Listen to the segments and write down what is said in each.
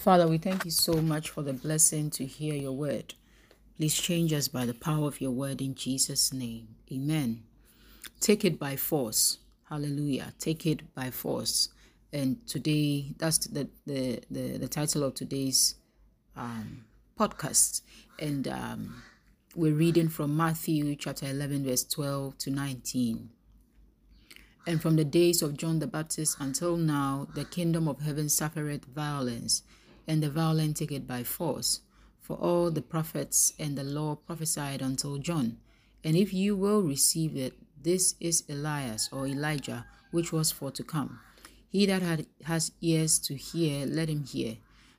Father, we thank you so much for the blessing to hear your word. Please change us by the power of your word in Jesus' name. Amen. Take it by force. Hallelujah. Take it by force. And today, that's the, the, the, the title of today's um, podcast. And um, we're reading from Matthew chapter 11, verse 12 to 19. And from the days of John the Baptist until now, the kingdom of heaven suffereth violence, and the violent take it by force. For all the prophets and the law prophesied until John. And if you will receive it, this is Elias or Elijah, which was for to come. He that had, has ears to hear, let him hear.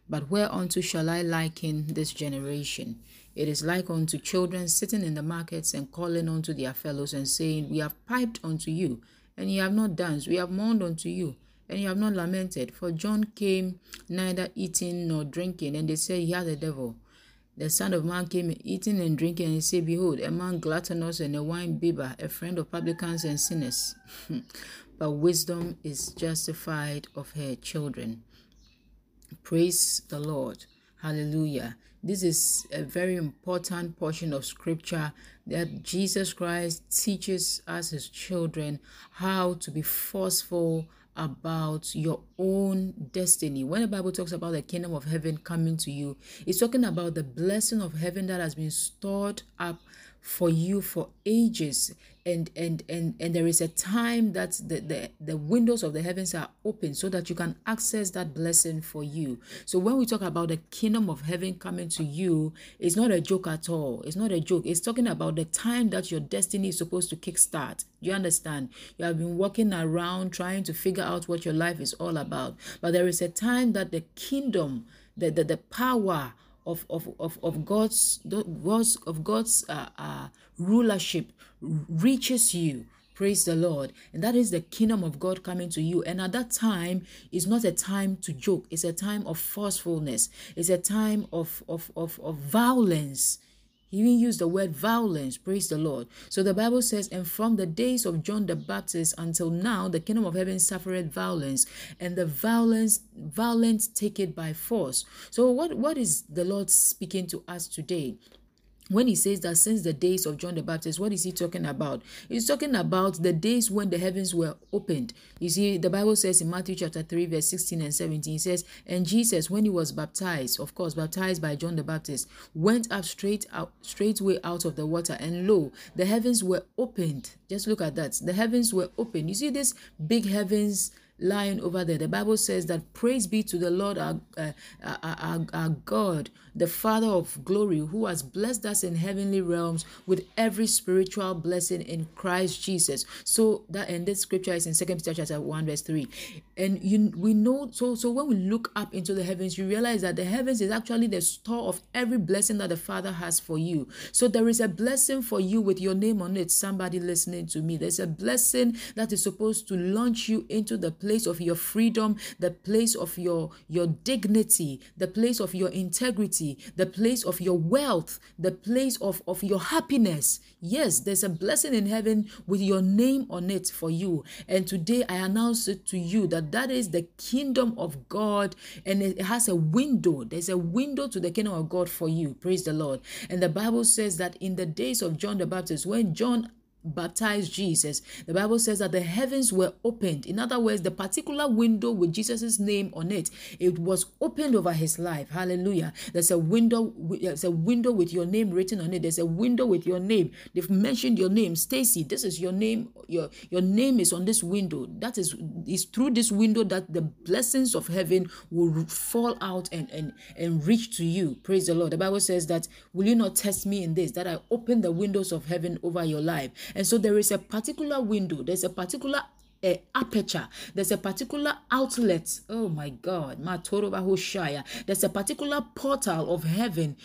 But whereunto shall I liken this generation? It is like unto children sitting in the markets and calling unto their fellows and saying, We have piped unto you, and ye have not danced. We have mourned unto you, and ye have not lamented. For John came neither eating nor drinking, and they said, He had the devil. The Son of Man came eating and drinking, and he said, Behold, a man gluttonous and a wine bibber, a friend of publicans and sinners. but wisdom is justified of her children. Praise the Lord. Hallelujah. This is a very important portion of scripture that Jesus Christ teaches us, his children, how to be forceful about your own destiny. When the Bible talks about the kingdom of heaven coming to you, it's talking about the blessing of heaven that has been stored up for you for ages. And and and and there is a time that the, the the windows of the heavens are open so that you can access that blessing for you. So when we talk about the kingdom of heaven coming to you it's not a joke at all. It's not a joke. It's talking about the time that your destiny is supposed to kickstart. Do you understand? You have been walking around trying to figure out what your life is all about. But there is a time that the kingdom the the, the power of, of, of, of God's, God's of God's uh, uh, rulership reaches you. Praise the Lord. And that is the kingdom of God coming to you. And at that time, it's not a time to joke. It's a time of forcefulness. It's a time of, of, of, of violence. He even used the word violence. Praise the Lord. So the Bible says, and from the days of John the Baptist until now, the kingdom of heaven suffered violence, and the violence, violence take it by force. So what, what is the Lord speaking to us today? When he says that since the days of John the Baptist, what is he talking about? He's talking about the days when the heavens were opened. You see, the Bible says in Matthew chapter 3, verse 16 and 17, it says, And Jesus, when he was baptized, of course, baptized by John the Baptist, went up straight out, straightway out of the water, and lo, the heavens were opened. Just look at that. The heavens were opened. You see this big heavens lying over there. The Bible says that praise be to the Lord our, uh, our, our, our, God, the Father of glory, who has blessed us in heavenly realms with every spiritual blessing in Christ Jesus. So that and this scripture is in Second Peter chapter 1, verse 3. And you we know so so when we look up into the heavens, you realize that the heavens is actually the store of every blessing that the Father has for you. So there is a blessing for you with your name on it. Somebody listening to me. There's a blessing that is supposed to launch you into the place of your freedom, the place of your, your dignity, the place of your integrity, the place of your wealth, the place of, of your happiness. Yes, there's a blessing in heaven with your name on it for you. And today I announce it to you that that is the kingdom of God and it has a window. There's a window to the kingdom of God for you. Praise the Lord. And the Bible says that in the days of John the Baptist, when John baptized Jesus, the Bible says that the heavens were opened. In other words, the particular window with Jesus' name on it, it was opened over his life. Hallelujah. There's a window, there's a window with your name written on it. There's a window with your name. They've mentioned your name. Stacy, this is your name. Your your name is on this window. That is is through this window that the blessings of heaven will fall out and and and reach to you. Praise the Lord. The Bible says that will you not test me in this? That I open the windows of heaven over your life and so there is a particular window, there's a particular uh, aperture. There's a particular outlet. Oh my God, There's a particular portal of heaven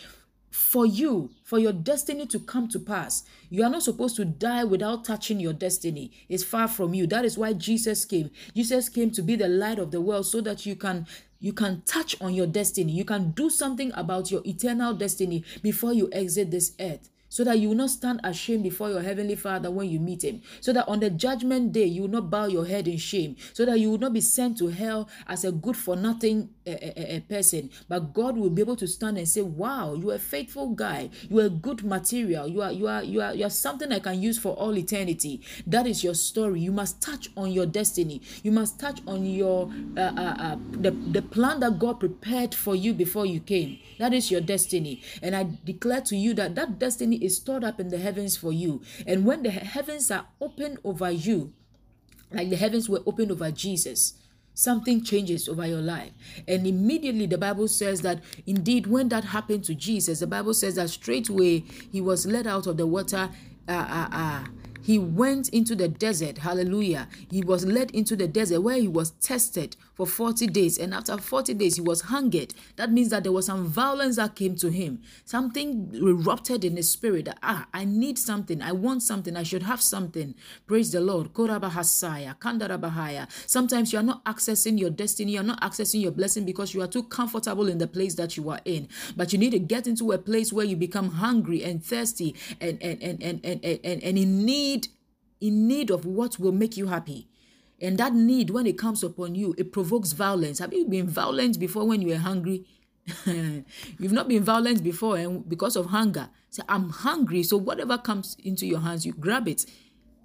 for you, for your destiny to come to pass. You are not supposed to die without touching your destiny. It's far from you. That is why Jesus came. Jesus came to be the light of the world so that you can you can touch on your destiny. You can do something about your eternal destiny before you exit this earth. So that you will not stand ashamed before your heavenly Father when you meet Him, so that on the judgment day you will not bow your head in shame, so that you will not be sent to hell as a good for nothing uh, uh, uh, person, but God will be able to stand and say, "Wow, you are a faithful guy. You are good material. You are you are you are you are something I can use for all eternity." That is your story. You must touch on your destiny. You must touch on your uh, uh, uh, the the plan that God prepared for you before you came. That is your destiny, and I declare to you that that destiny is stored up in the heavens for you. And when the heavens are open over you, like the heavens were opened over Jesus, something changes over your life. And immediately the Bible says that indeed, when that happened to Jesus, the Bible says that straightway he was led out of the water. Uh, uh, uh, he went into the desert. Hallelujah. He was led into the desert where he was tested for 40 days. And after 40 days, he was hungered. That means that there was some violence that came to him. Something erupted in his spirit that, ah, I need something. I want something. I should have something. Praise the Lord. Sometimes you are not accessing your destiny. You are not accessing your blessing because you are too comfortable in the place that you are in. But you need to get into a place where you become hungry and thirsty and, and, and, and, and, and, and in need in need of what will make you happy. And that need, when it comes upon you, it provokes violence. Have you been violent before when you were hungry? You've not been violent before, and because of hunger, say, I'm hungry. So whatever comes into your hands, you grab it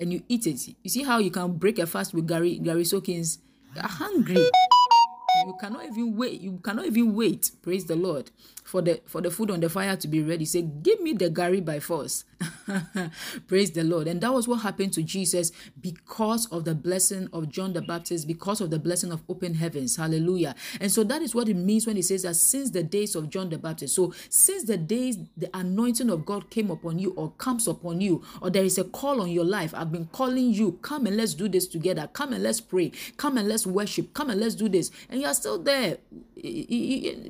and you eat it. You see how you can break a fast with gari gari Soakins? You're hungry. You cannot even wait. You cannot even wait. Praise the Lord for the for the food on the fire to be ready. Say, give me the gari by force. Praise the Lord. And that was what happened to Jesus because of the blessing of John the Baptist, because of the blessing of open heavens. Hallelujah. And so that is what it means when he says that since the days of John the Baptist. So since the days the anointing of God came upon you or comes upon you, or there is a call on your life, I've been calling you, come and let's do this together. Come and let's pray. Come and let's worship. Come and let's do this. And you are still there,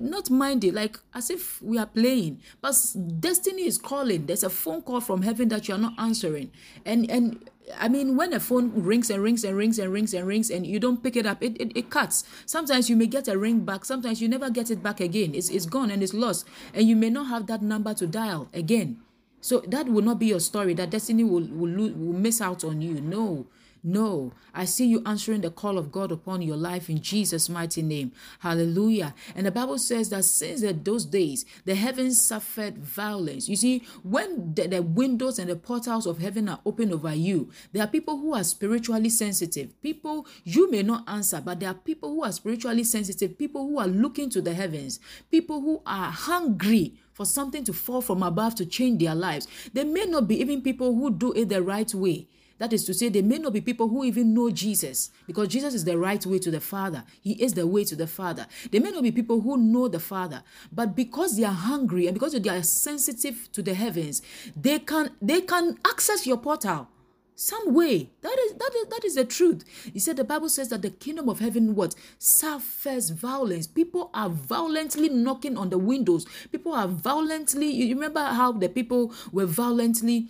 not minded, like as if we are playing. But destiny is calling. There's a phone call from heaven that you are not answering. And and I mean, when a phone rings and rings and rings and rings and rings and you don't pick it up, it, it, it cuts. Sometimes you may get a ring back, sometimes you never get it back again. It's, it's gone and it's lost. And you may not have that number to dial again. So that will not be your story. That destiny will, will, will miss out on you. No. No, I see you answering the call of God upon your life in Jesus' mighty name. Hallelujah. And the Bible says that since those days, the heavens suffered violence. You see, when the, the windows and the portals of heaven are open over you, there are people who are spiritually sensitive. People you may not answer, but there are people who are spiritually sensitive, people who are looking to the heavens, people who are hungry for something to fall from above to change their lives. They may not be even people who do it the right way. That is to say, there may not be people who even know Jesus because Jesus is the right way to the Father. He is the way to the Father. There may not be people who know the Father, but because they are hungry and because they are sensitive to the heavens, they can they can access your portal some way. That is that is that is the truth. He said the bible says that the kingdom of heaven what? Suffers violence. People are violently knocking on the windows. People are violently you remember how the people were violently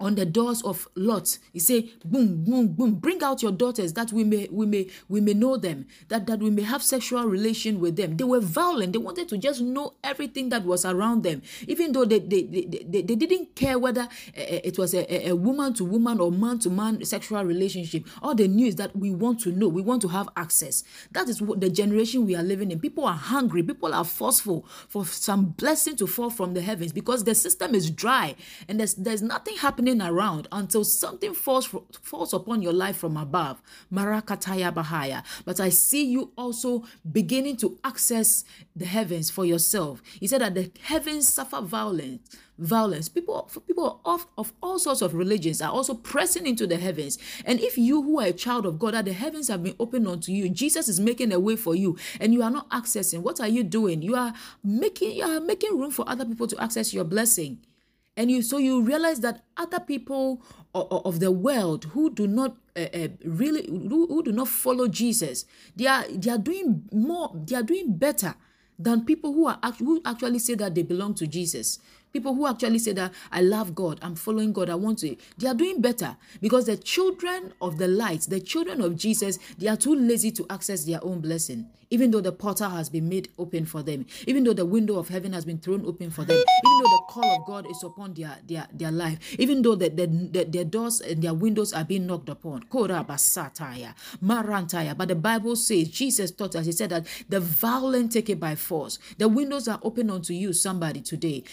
on the doors of Lot. He say, boom, boom, boom, bring out your daughters that we may we may we may know them, that, that we may have sexual relation with them. They were violent. They wanted to just know everything that was around them, even though they they, they, they, they didn't care whether uh, it was a, a woman to woman or man to man sexual relationship. All they knew is that we want to know, we want to have access. That is what the generation we are living in. People are hungry, people are forceful for some blessing to fall from the heavens because the system is dry and there's there's nothing happening happening around until something falls falls upon your life from above. Marakataya Bahaya. But I see you also beginning to access the heavens for yourself. He said that the heavens suffer violence violence. People, people of, of all sorts of religions are also pressing into the heavens. And if you who are a child of God, that the heavens have been opened unto you, Jesus is making a way for you, and you are not accessing. What are you doing? You are making you are making room for other people to access your blessing and you so you realize that other people of the world who do not uh, uh, really who, who do not follow jesus they are they are doing more they are doing better than people who are who actually say that they belong to jesus people who actually say that I love God, I'm following God, I want to, they are doing better because the children of the light, the children of Jesus, they are too lazy to access their own blessing. Even though the portal has been made open for them, even though the window of heaven has been thrown open for them, even though the call of God is upon their their, their life, even though the, the, the, their doors and their windows are being knocked upon. Korabasataya, Marantaya. But the Bible says, Jesus taught us, He said that the violent take it by force. The windows are open unto you, somebody today.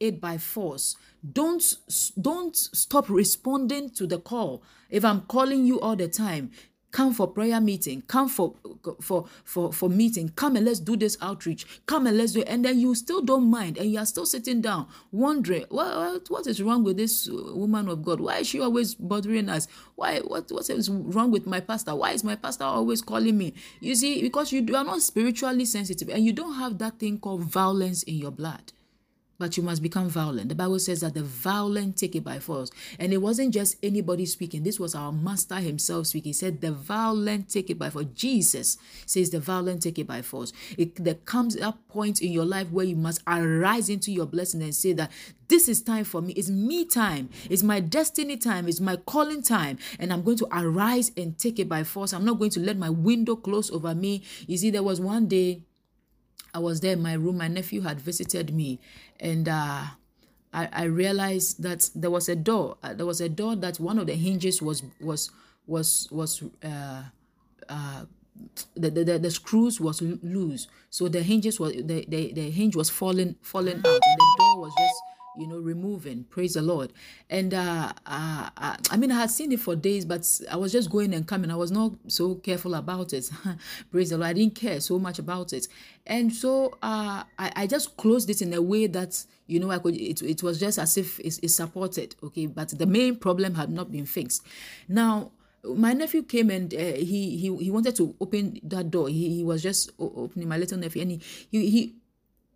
Take it by force. Don't don't stop responding to the call. If I'm calling you all the time, come for prayer meeting come for for for for meeting come and let's do this outreach come and let's do it and then you still don't mind and you are still sitting down wondering what what is wrong with this uh, woman of god? Why is she always bothering us? Why what what is wrong with my pastor? Why is my pastor always calling me? You see because you are not spiritually sensitive and you don't have that thing called violence in your blood but you must become violent. The Bible says that the violent take it by force. And it wasn't just anybody speaking, this was our master himself speaking. He said, The violent take it by force. Jesus says, The violent take it by force. It, there comes a point in your life where you must arise into your blessing and say that this is time for me. It's me time. It's my destiny time. It's my calling time. And I'm going to arise and take it by force. I'm not going to let my window close over me. You see, there was one day I was there in my room. My nephew had visited me, and uh, I, I realized that there was a door. Uh, there was a door that one of the hinges was was was was uh, uh, the, the, the screws was loose. So the hinges was the, the, the hinge was falling falling out, and the door was just you know, removing. Praise the Lord. And uh, uh, uh, I mean, I had seen it for days, but I was just going and coming. I was not so careful about it. Praise the Lord. I didn't care so much about it. And so uh, I, I just closed it in a way that, you know, I could, it, it was just as if it's, supported. Okay. But the main problem had not been fixed. Now, my nephew came and uh, he he he wanted to open that door. He, he was just opening my little nephew and he he, he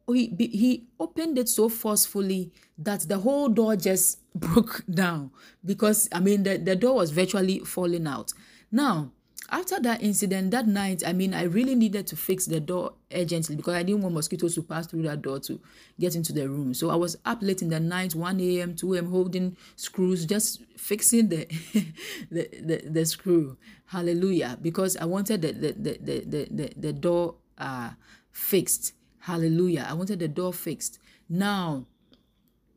he, he opened it so forcefully that the whole door just broke down because I mean the, the door was virtually falling out. Now, after that incident that night, I mean, I really needed to fix the door urgently because I didn't want mosquitoes to pass through that door to get into the room. So I was up late in the night, 1 a.m., 2 a.m., holding screws, just fixing the, the, the, the screw. Hallelujah. Because I wanted the, the, the, the, the, the door uh, fixed. Hallelujah. I wanted the door fixed. Now,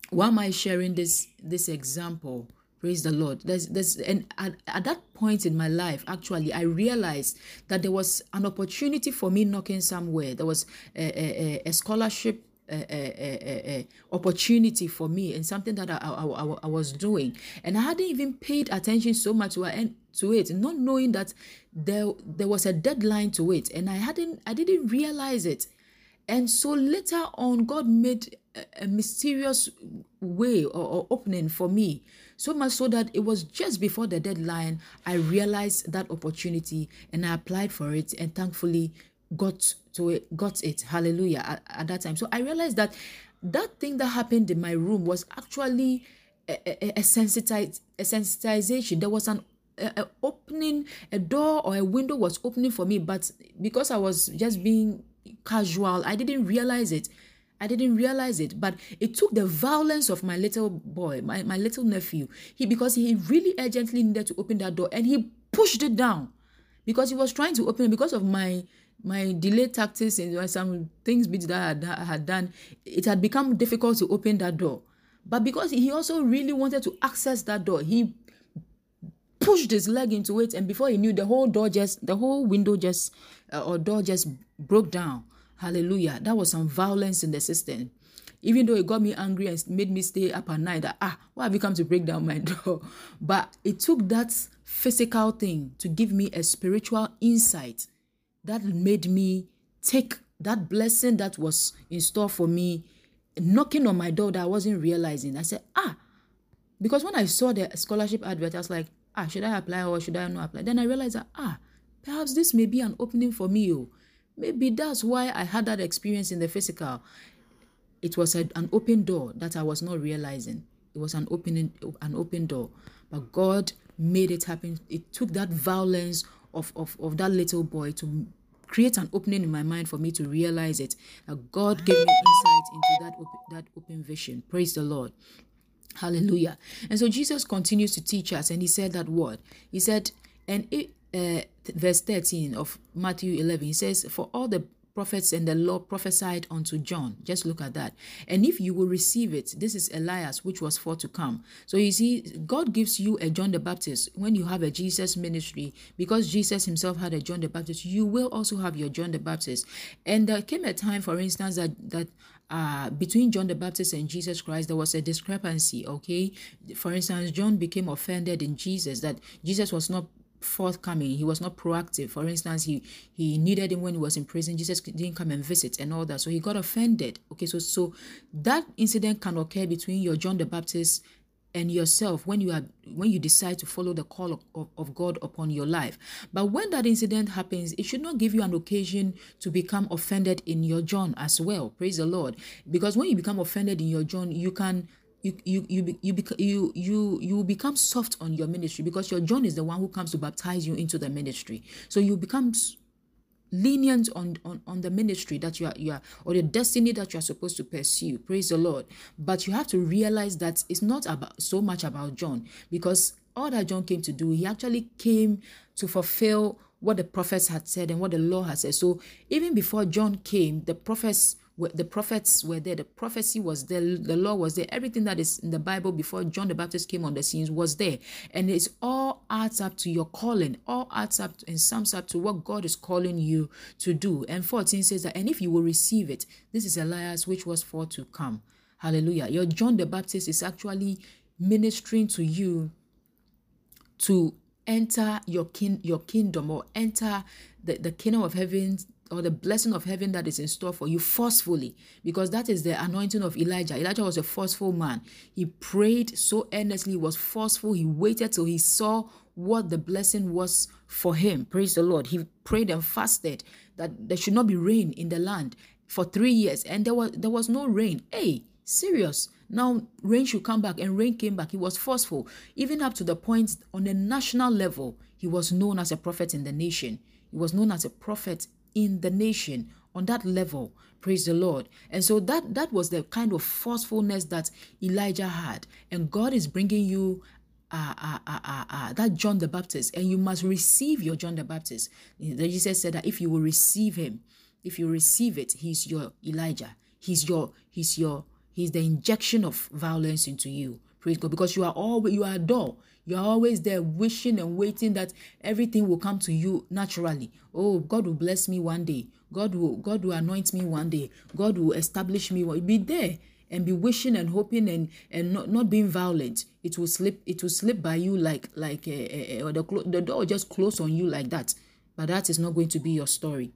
why am I sharing this this example? Praise the Lord. There's, there's, and at, at that point in my life, actually, I realized that there was an opportunity for me knocking somewhere. There was a, a, a scholarship a, a, a, opportunity for me and something that I, I, I, I, was doing. And I hadn't even paid attention so much to, it, to it, not knowing that there, there was a deadline to it. And I hadn't, I didn't realize it. And so later on, God made a, a mysterious way or, or, opening for me. So much so that it was just before the deadline, I realized that opportunity and I applied for it and thankfully got to it, got it. Hallelujah. At, at that time. So I realized that that thing that happened in my room was actually a, a, a, a sensitization. There was an a opening, a door or a window was opening for me, but because I was just being casual. I didn't realize it. I didn't realize it, but it took the violence of my little boy, my, my little nephew. He because he really urgently needed to open that door and he pushed it down because he was trying to open it because of my my delayed tactics and uh, some things that I had done. It had become difficult to open that door. But because he also really wanted to access that door, he pushed his leg into it, and before he knew, the whole door just, the whole window just, uh, or door just broke down. Hallelujah. That was some violence in the system. Even though it got me angry and made me stay up at night, that, ah, why have you come to break down my door? But it took that physical thing to give me a spiritual insight that made me take that blessing that was in store for me, knocking on my door that I wasn't realizing. I said, ah, because when I saw the scholarship advert, I was like, ah, should I apply or should I not apply? Then I realized that, ah, perhaps this may be an opening for me. Oh. Maybe that's why I had that experience in the physical. It was a, an open door that I was not realizing. It was an opening, an open door. But God made it happen. It took that violence of, of, of that little boy to create an opening in my mind for me to realize it. God gave me insight into that op- that open vision. Praise the Lord. Hallelujah. And so Jesus continues to teach us, and he said that word. He said, and it, uh, verse 13 of Matthew 11, he says, For all the prophets and the law prophesied unto John. Just look at that. And if you will receive it, this is Elias, which was for to come. So you see, God gives you a John the Baptist when you have a Jesus ministry, because Jesus himself had a John the Baptist, you will also have your John the Baptist. And there came a time, for instance, that that uh, between John the Baptist and Jesus Christ, there was a discrepancy. Okay, for instance, John became offended in Jesus that Jesus was not forthcoming he was not proactive. For instance he he needed him when he was in prison jesus didn't come and visit and all that. So he got offended okay? So so that incident can occur between your john the baptist and yourself when you are when you decide to follow the call of, of, of, god upon your life. But when that incident happens it should not give you an occasion to become offended in your john as well. Praise the lord. Because when you become offended in your john you can you you you you you you you become soft on your ministry because your John is the one who comes to baptize you into the ministry. So you become lenient on, on on the ministry that you are you are or the destiny that you are supposed to pursue. Praise the lord. But you have to realize that it's not about so much about john because all that john came to do he actually came to fulfill what the prophets had said and what the law had said. So even before john came the prophets the prophets were there, the prophecy was there, the law was there, everything that is in the Bible before John the Baptist came on the scenes was there. And it's all adds up to your calling, all adds up and sums up to what God is calling you to do. And 14 says that, and if you will receive it, this is Elias which was for to come. Hallelujah. Your John the Baptist is actually ministering to you to enter your kin your kingdom or enter the, the kingdom of heaven or the blessing of heaven that is in store for you forcefully because that is the anointing of Elijah. Elijah was a forceful man. He prayed so earnestly, was forceful. He waited till he saw what the blessing was for him. Praise the Lord. He prayed and fasted that there should not be rain in the land for 3 years and there was there was no rain. Hey, serious. Now rain should come back and rain came back. He was forceful even up to the point on a national level he was known as a prophet in the nation. He was known as a prophet in the nation on that level praise the lord and so that that was the kind of forcefulness that elijah had and god is bringing you uh, uh, uh, uh, uh, that John the Baptist, and you must receive your John the Baptist. Jesus said that if you will receive him, if you receive it, he's your Elijah. He's your, he's your, he's the injection of violence into you. Praise God, because you are all you are a door. You are always there wishing and waiting that everything will come to you naturally. Oh, God will bless me one day. God will God will anoint me one day. God will establish me. Be there and be wishing and hoping and and not, not being violent. It will slip it will slip by you like like uh, uh, the the door just close on you like that. But that is not going to be your story.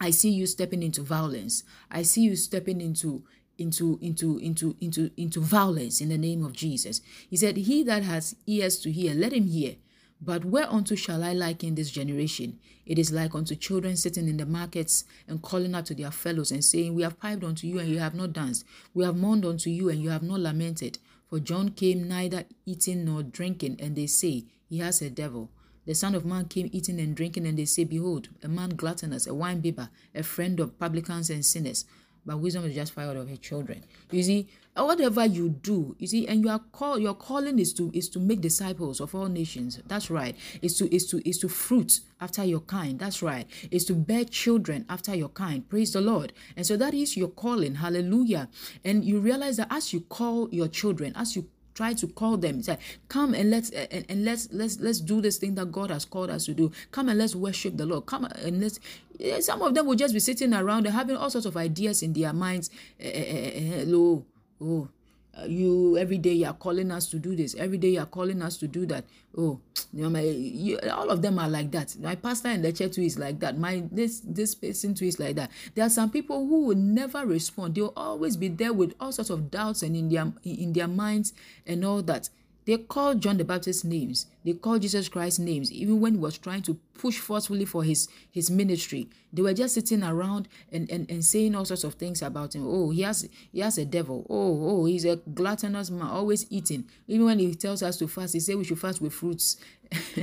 I see you stepping into violence. I see you stepping into into into into into into violence in the name of Jesus. He said, He that has ears to hear, let him hear. But whereunto shall I liken this generation? It is like unto children sitting in the markets and calling out to their fellows and saying, We have piped unto you and you have not danced. We have mourned unto you and you have not lamented. For John came neither eating nor drinking, and they say, He has a devil. The Son of Man came eating and drinking, and they say, Behold, a man gluttonous, a wine bibber, a friend of publicans and sinners but wisdom is just fired of her children. You see, whatever you do, you see, and you are call your calling is to is to make disciples of all nations. That's right. Is to is to is to fruit after your kind. That's right. Is to bear children after your kind. Praise the Lord. And so that is your calling. Hallelujah. And you realize that as you call your children, as you try to call them. Say come and let's eh, and, and let's let's let's do this thing that god has called us to do. Come and let's worship the lord. Come and let's eh, some of them will just be sitting around and having all sorts of ideas in their minds. Eh, Hello oh uh, you every day you are calling us to do this. Every day you are calling us to do that. Oh you know my you, all of them are like that. My pastor in the church too is like that. My this this person too is like that. There are some people who will never respond. They'll always be there with all sorts of doubts and in their in their minds and all that they called John the Baptist names. They called Jesus Christ names, even when he was trying to push forcefully for his, his ministry. They were just sitting around and, and, and saying all sorts of things about him. Oh, he has he has a devil. Oh, oh, he's a gluttonous man, always eating. Even when he tells us to fast, he says we should fast with fruits.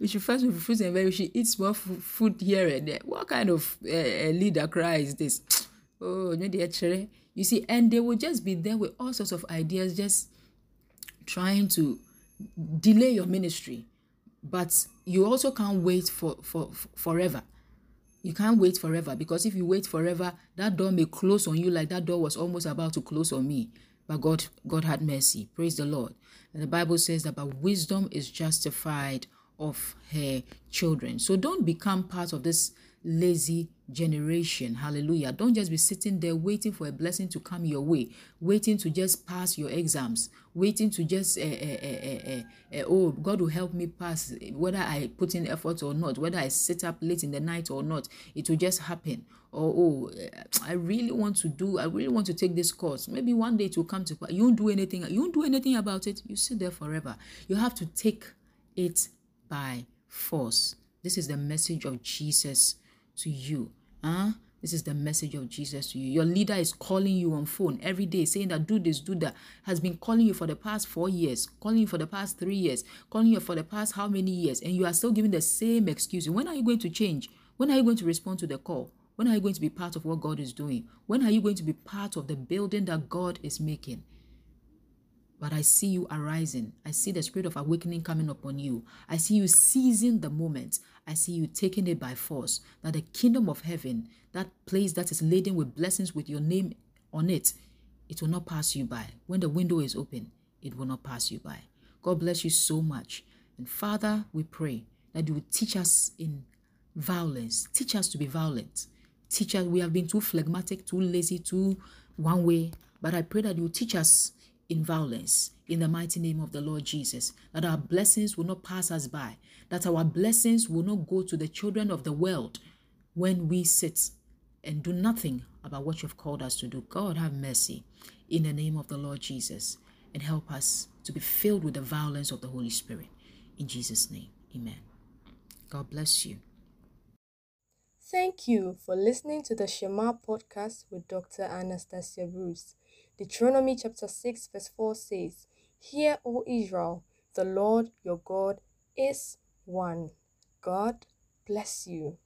we should fast with fruits and vegetables. We should eat small food here and there. What kind of uh, leader cry is this? Oh, you see, and they will just be there with all sorts of ideas, just trying to delay your ministry. But you also can't wait for, for, for forever. You can't wait forever because if you wait forever, that door may close on you like that door was almost about to close on me. But God, God had mercy. Praise the Lord. And the Bible says that but wisdom is justified of her children. So don't become part of this lazy generation. Hallelujah. Don't just be sitting there waiting for a blessing to come your way, waiting to just pass your exams, waiting to just, uh, uh, uh, oh, God will help me pass, whether I put in effort or not, whether I sit up late in the night or not, it will just happen. Or, oh, I really want to do, I really want to take this course. Maybe one day it will come to pass. You won't do anything, you won't do anything about it. You sit there forever. You have to take it by force. This is the message of Jesus to you. Huh? This is the message of Jesus to you. Your leader is calling you on phone every day, saying that do this, do that. Has been calling you for the past four years, calling you for the past three years, calling you for the past how many years, and you are still giving the same excuse. When are you going to change? When are you going to respond to the call? When are you going to be part of what God is doing? When are you going to be part of the building that God is making? But I see you arising. I see the spirit of awakening coming upon you. I see you seizing the moment. I see you taking it by force. That the kingdom of heaven, that place that is laden with blessings with your name on it, it will not pass you by. When the window is open, it will not pass you by. God bless you so much. And Father, we pray that you will teach us in violence. Teach us to be violent. Teach us, we have been too phlegmatic, too lazy, too one way. But I pray that you teach us in violence in the mighty name of the Lord Jesus. That our blessings will not pass us by, that our blessings will not go to the children of the world when we sit and do nothing about what you've called us to do. God, have mercy in the name of the Lord Jesus and help us to be filled with the violence of the Holy Spirit. In Jesus' name, amen. God bless you. Thank you for listening to the Shema podcast with Dr. Anastasia Bruce. Deuteronomy chapter 6, verse 4 says, Hear, O Israel, the Lord your God is one. God bless you.